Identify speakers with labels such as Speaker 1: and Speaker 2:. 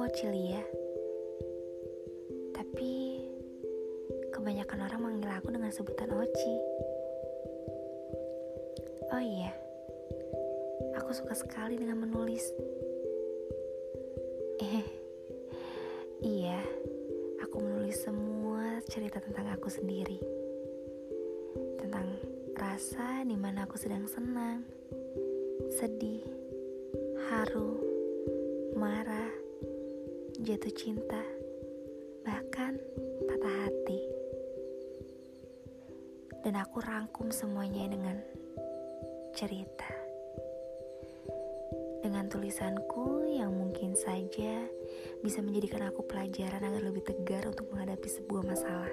Speaker 1: kok Cilia. Tapi kebanyakan orang manggil aku dengan sebutan Oci. Oh iya, aku suka sekali dengan menulis. Eh, iya, aku menulis semua cerita tentang aku sendiri. Tentang rasa di mana aku sedang senang, sedih, haru, marah, jatuh cinta, bahkan patah hati. Dan aku rangkum semuanya dengan cerita. Dengan tulisanku yang mungkin saja bisa menjadikan aku pelajaran agar lebih tegar untuk menghadapi sebuah masalah.